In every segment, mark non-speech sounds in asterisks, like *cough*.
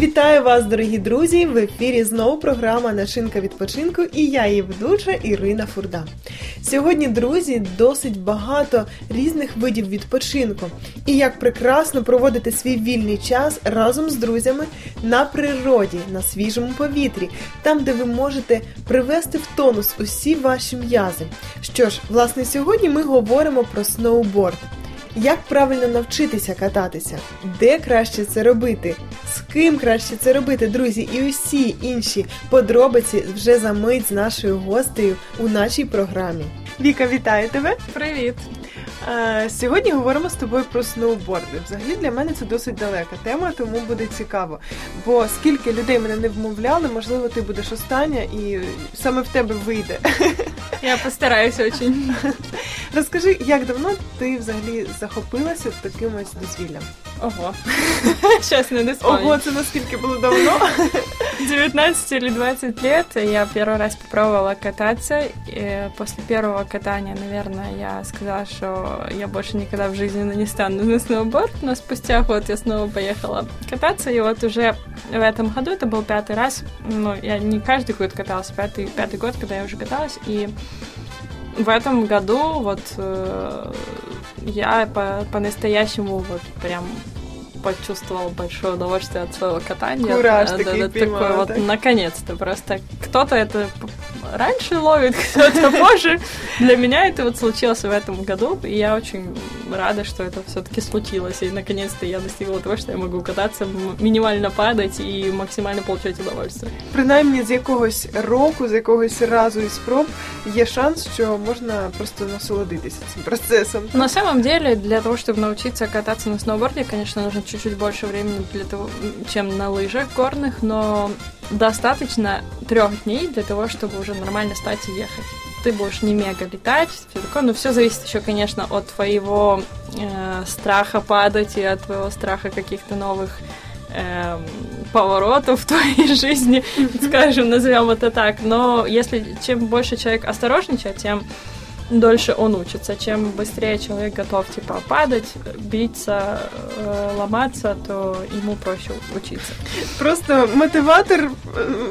Вітаю вас, дорогі друзі! В ефірі знову програма Нашинка відпочинку і я її ведуча Ірина Фурда. Сьогодні, друзі, досить багато різних видів відпочинку і як прекрасно проводити свій вільний час разом з друзями на природі, на свіжому повітрі, там, де ви можете привести в тонус усі ваші м'язи. Що ж, власне, сьогодні ми говоримо про сноуборд. Як правильно навчитися кататися? Де краще це робити? З ким краще це робити, друзі? І усі інші подробиці вже за мить з нашою гостею у нашій програмі. Віка, вітаю тебе! Привіт! Е, Сьогодні говоримо з тобою про сноуборди. Взагалі для мене це досить далека тема, тому буде цікаво. Бо скільки людей мене не вмовляли, можливо, ти будеш остання і саме в тебе вийде. Я постараюсь очень. Розкажи, як давно ти взагалі захопилася таким ось дозвіллям? Ого. Сейчас надо вспомнить. Ого, це наскільки було давно? 19 или 20 лет я первый раз попробовала кататься. И после первого катания, наверное, я сказала, что я больше никогда в жизни не стану на сноуборд, но спустя год я снова поехала кататься, и вот уже в этом году, это был пятый раз, ну, я не каждый год каталась, пятый, пятый год, когда я уже каталась, и в этом году вот э, я по- по-настоящему вот прям почувствовала большое удовольствие от своего катания. Кураж Да, да, такой вот так? наконец-то просто кто-то это раньше ловит, кто-то *laughs* позже. Для меня это вот случилось в этом году, и я очень рада, что это все-таки случилось, и наконец-то я достигла того, что я могу кататься, м- минимально падать и максимально получать удовольствие. Принаймні з якогось року, з якогось разу і спроб є шанс, що можна просто насолодитися цим процесом. На самом деле, для того, чтобы научиться кататься на сноуборде, конечно, нужно чуть-чуть больше времени для того, чем на лыжах горных, но достаточно трех дней для того, чтобы уже нормально стать и ехать. Ты будешь не мега летать, всё такое, но все зависит еще, конечно, от твоего э, страха падать и от твоего страха каких-то новых эм, поворотов в твоей *laughs* жизни, скажем, назовем это так. Но если чем больше человек осторожничает, тем дольше он учится. Чем быстрее человек готов типа падать, биться, э, ломаться, то ему проще учиться. Просто мотиватор е,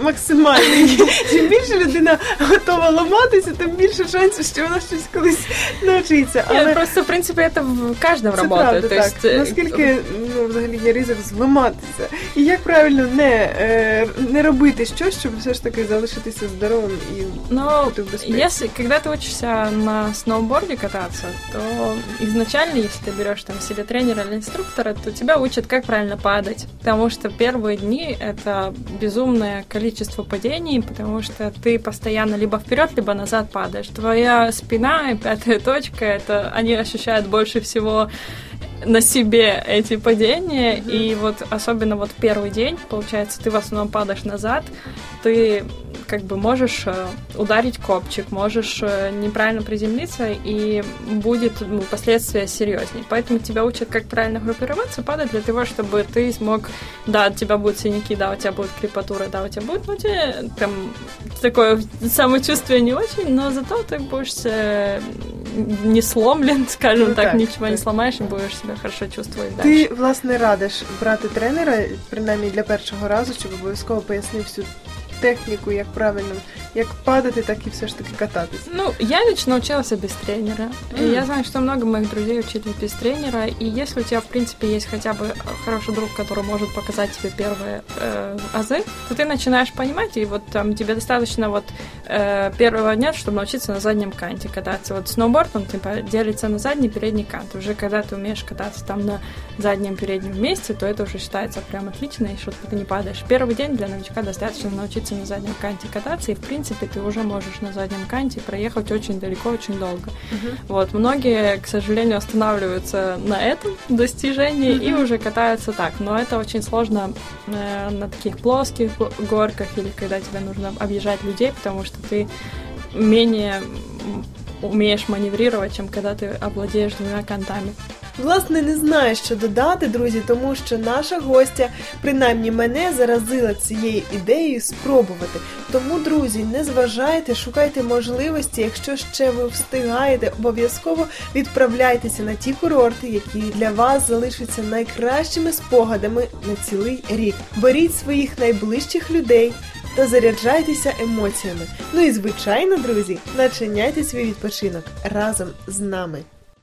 максимальний. *laughs* Чим більше людина готова ламатися, тим більше шансів, що вона щось колись навчиться. Нет, Але просто в принципе это в каждом це работает. правда То так. есть, э, Наскільки ну, взагалі є ризик зламатися? І як правильно не, е, не робити щось, щоб все ж таки залишитися здоровим і Но бути в безпеці? если, когда ты учишься на сноуборде кататься, то изначально, если ты берешь там себе тренера или инструктора, то тебя учат, как правильно падать. Потому что первые дни это безумное количество падений, потому что ты постоянно либо вперед, либо назад падаешь. Твоя спина и пятая точка, это они ощущают больше всего на себе эти падения, и вот особенно вот первый день, получается, ты в основном падаешь назад, ты как бы можешь э, ударить копчик, можешь э, неправильно приземлиться, и будет ну, последствия серьезнее. Поэтому тебя учат, как правильно группироваться, падать для того, чтобы ты смог, да, у тебя будут синяки, да, у тебя будет крепатура, да, у тебя будет, ну, у тебя там такое самочувствие не очень, но зато ты будешь э, не сломлен, *laughs* скажем Ну так, так, ничего не так. сломаешь и будешь себя хорошо чувствовать дальше. Ти власне радиш брати тренера, принаймні для першого разу, щоб обов'язково пояснив всю техніку, як правильно, як падати, так і все ж таки кататися. Ну, я лично училась без тренера. И М. я знаю, что много моих друзей учились без тренера. И если у тебя, в принципе, есть хотя бы хороший друг, который может показать тебе первые э, азы, то ты начинаешь понимать, и вот там тебе достаточно вот э, первого дня, чтобы научиться на заднем канте кататься. Вот сноуборд, он типа делится на задний и передний кант. Уже когда ты умеешь кататься там на заднем и переднем вместе, то это уже считается прям отлично, и что ты не падаешь. Первый день для новичка достаточно научиться на заднем канте кататься, и в принципе ты уже можешь на заднем канте проехать очень далеко, очень долго. Вот, многие, к сожалению, останавливаются на этом достижении и Мгм. уже катаются так. Но это очень сложно э, на таких плоских го- горках или когда тебе нужно объезжать людей, потому что ты менее умеешь маневрировать, чем когда ты овладеешь двумя кантами. Власне, не знаю, що додати, друзі, тому що наша гостя, принаймні мене, заразила цією ідеєю спробувати. Тому, друзі, не зважайте, шукайте можливості, якщо ще ви встигаєте, обов'язково відправляйтеся на ті курорти, які для вас залишаться найкращими спогадами на цілий рік. Беріть своїх найближчих людей та заряджайтеся емоціями. Ну і звичайно, друзі, начиняйте свій відпочинок разом з нами.